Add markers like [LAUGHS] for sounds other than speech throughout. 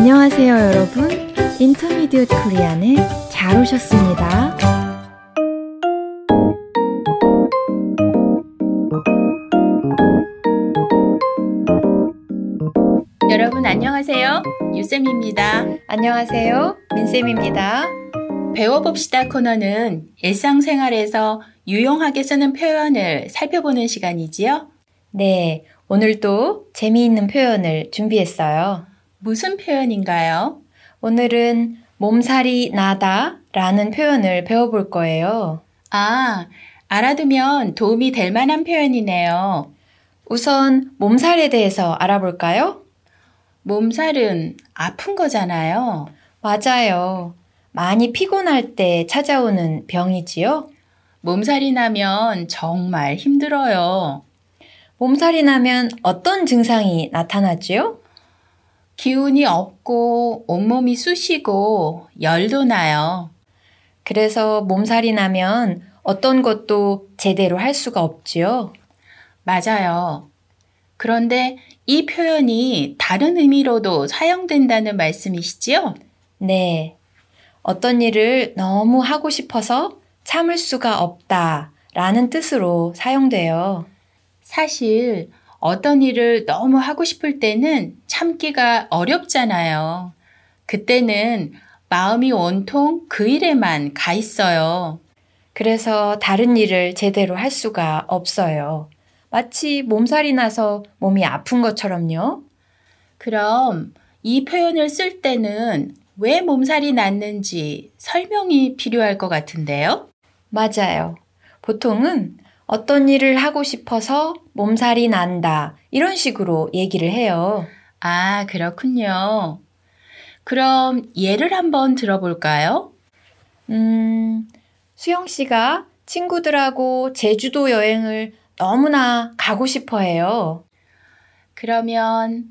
안녕하세요, 여러분. 인터미디엇 코리안에 잘 오셨습니다. 여러분 안녕하세요. 유쌤입니다. 안녕하세요, 민쌤입니다. 배워봅시다 코너는 일상생활에서 유용하게 쓰는 표현을 살펴보는 시간이지요. 네, 오늘도 재미있는 표현을 준비했어요. 무슨 표현인가요? 오늘은 몸살이 나다 라는 표현을 배워볼 거예요. 아, 알아두면 도움이 될 만한 표현이네요. 우선 몸살에 대해서 알아볼까요? 몸살은 아픈 거잖아요. 맞아요. 많이 피곤할 때 찾아오는 병이지요? 몸살이 나면 정말 힘들어요. 몸살이 나면 어떤 증상이 나타나지요? 기운이 없고 온몸이 쑤시고 열도 나요. 그래서 몸살이 나면 어떤 것도 제대로 할 수가 없지요? 맞아요. 그런데 이 표현이 다른 의미로도 사용된다는 말씀이시지요? 네. 어떤 일을 너무 하고 싶어서 참을 수가 없다 라는 뜻으로 사용돼요. 사실 어떤 일을 너무 하고 싶을 때는 참기가 어렵잖아요. 그때는 마음이 온통 그 일에만 가 있어요. 그래서 다른 일을 제대로 할 수가 없어요. 마치 몸살이 나서 몸이 아픈 것처럼요. 그럼 이 표현을 쓸 때는 왜 몸살이 났는지 설명이 필요할 것 같은데요? 맞아요. 보통은 어떤 일을 하고 싶어서 몸살이 난다. 이런 식으로 얘기를 해요. 아, 그렇군요. 그럼 예를 한번 들어볼까요? 음, 수영 씨가 친구들하고 제주도 여행을 너무나 가고 싶어 해요. 그러면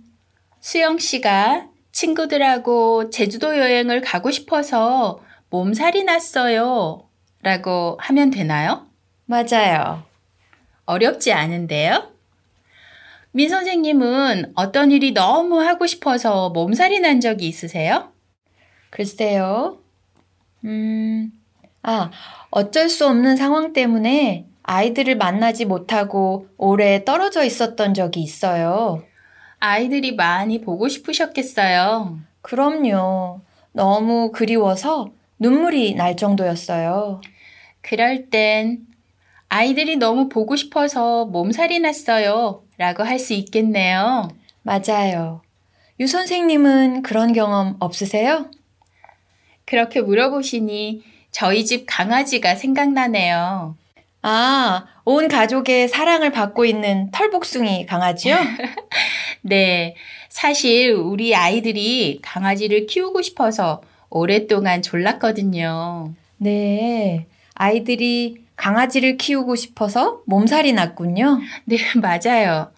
수영 씨가 친구들하고 제주도 여행을 가고 싶어서 몸살이 났어요. 라고 하면 되나요? 맞아요. 어렵지 않은데요? 민 선생님은 어떤 일이 너무 하고 싶어서 몸살이 난 적이 있으세요? 글쎄요. 음, 아, 어쩔 수 없는 상황 때문에 아이들을 만나지 못하고 오래 떨어져 있었던 적이 있어요. 아이들이 많이 보고 싶으셨겠어요. 그럼요. 너무 그리워서 눈물이 날 정도였어요. 그럴 땐 아이들이 너무 보고 싶어서 몸살이 났어요. 라고 할 수 있겠네요. 맞아요. 유 선생님은 그런 경험 없으세요? 그렇게 물어보시니 저희 집 강아지가 생각나네요. 아, 온 가족의 사랑을 받고 있는 털복숭이 강아지요? [LAUGHS] 네. 사실 우리 아이들이 강아지를 키우고 싶어서 오랫동안 졸랐거든요. 네. 아이들이 강아지를 키우고 싶어서 몸살이 났군요. 네, [LAUGHS] 맞아요.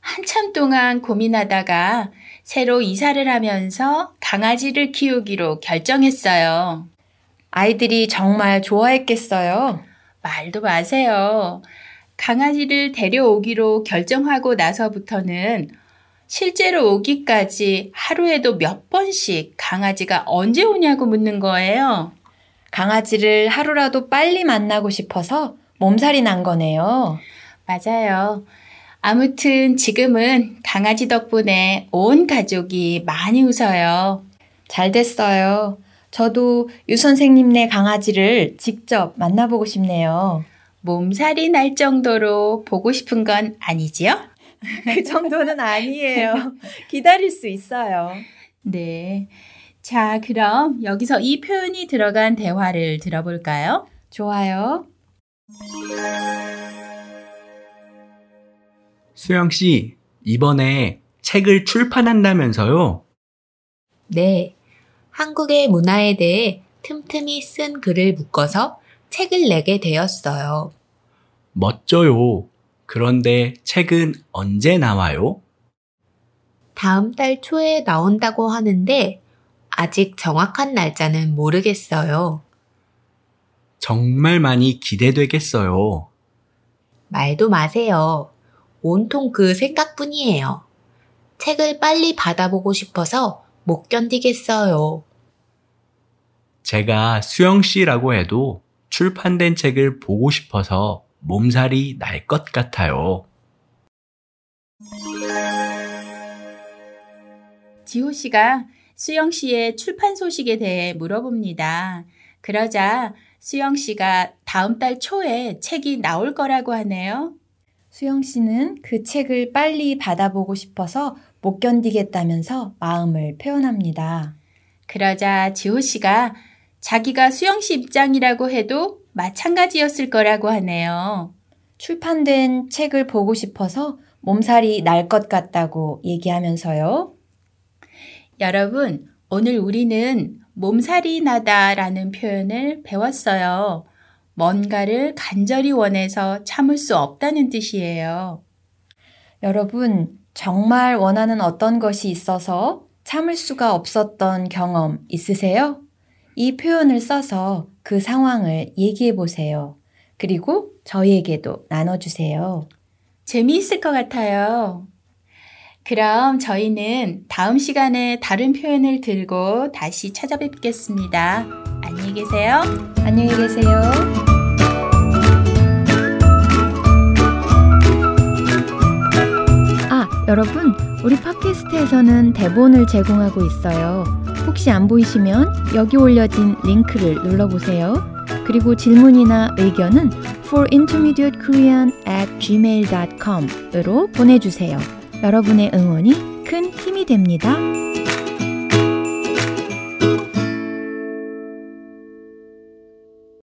한참 동안 고민하다가 새로 이사를 하면서 강아지를 키우기로 결정했어요. 아이들이 정말 좋아했겠어요. 말도 마세요. 강아지를 데려오기로 결정하고 나서부터는 실제로 오기까지 하루에도 몇 번씩 강아지가 언제 오냐고 묻는 거예요. 강아지를 하루라도 빨리 만나고 싶어서 몸살이 난 거네요. 맞아요. 아무튼 지금은 강아지 덕분에 온 가족이 많이 웃어요. 잘 됐어요. 저도 유 선생님네 강아지를 직접 만나보고 싶네요. 몸살이 날 정도로 보고 싶은 건 아니지요? [LAUGHS] 그 정도는 아니에요. [LAUGHS] 기다릴 수 있어요. 네. 자, 그럼 여기서 이 표현이 들어간 대화를 들어볼까요? 좋아요. 수영 씨, 이번에 책을 출판한다면서요? 네. 한국의 문화에 대해 틈틈이 쓴 글을 묶어서 책을 내게 되었어요. 멋져요. 그런데 책은 언제 나와요? 다음 달 초에 나온다고 하는데 아직 정확한 날짜는 모르겠어요. 정말 많이 기대되겠어요. 말도 마세요. 온통 그 생각뿐이에요. 책을 빨리 받아보고 싶어서 못 견디겠어요. 제가 수영 씨라고 해도 출판된 책을 보고 싶어서 몸살이 날 것 같아요. 지호 씨가 수영 씨의 출판 소식에 대해 물어봅니다. 그러자 수영 씨가 다음 달 초에 책이 나올 거라고 하네요. 수영 씨는 그 책을 빨리 받아보고 싶어서 못 견디겠다면서 마음을 표현합니다. 그러자 지호 씨가 자기가 수영 씨 입장이라고 해도 마찬가지였을 거라고 하네요. 출판된 책을 보고 싶어서 몸살이 날 것 같다고 얘기하면서요. 여러분, 오늘 우리는 몸살이 나다라는 표현을 배웠어요. 뭔가를 간절히 원해서 참을 수 없다는 뜻이에요. 여러분, 정말 원하는 어떤 것이 있어서 참을 수가 없었던 경험 있으세요? 이 표현을 써서 그 상황을 얘기해 보세요. 그리고 저희에게도 나눠주세요. 재미있을 것 같아요. 그럼 저희는 다음 시간에 다른 표현을 들고 다시 찾아뵙겠습니다. 안녕히 계세요. 안녕히 계세요. 아, 여러분, 우리 팟캐스트에서는 대본을 제공하고 있어요. 혹시 안 보이시면 여기 올려진 링크를 눌러보세요. 그리고 질문이나 의견은 forintermediatekorean at gmail.com으로 보내주세요. 여러분의 응원이 큰 힘이 됩니다.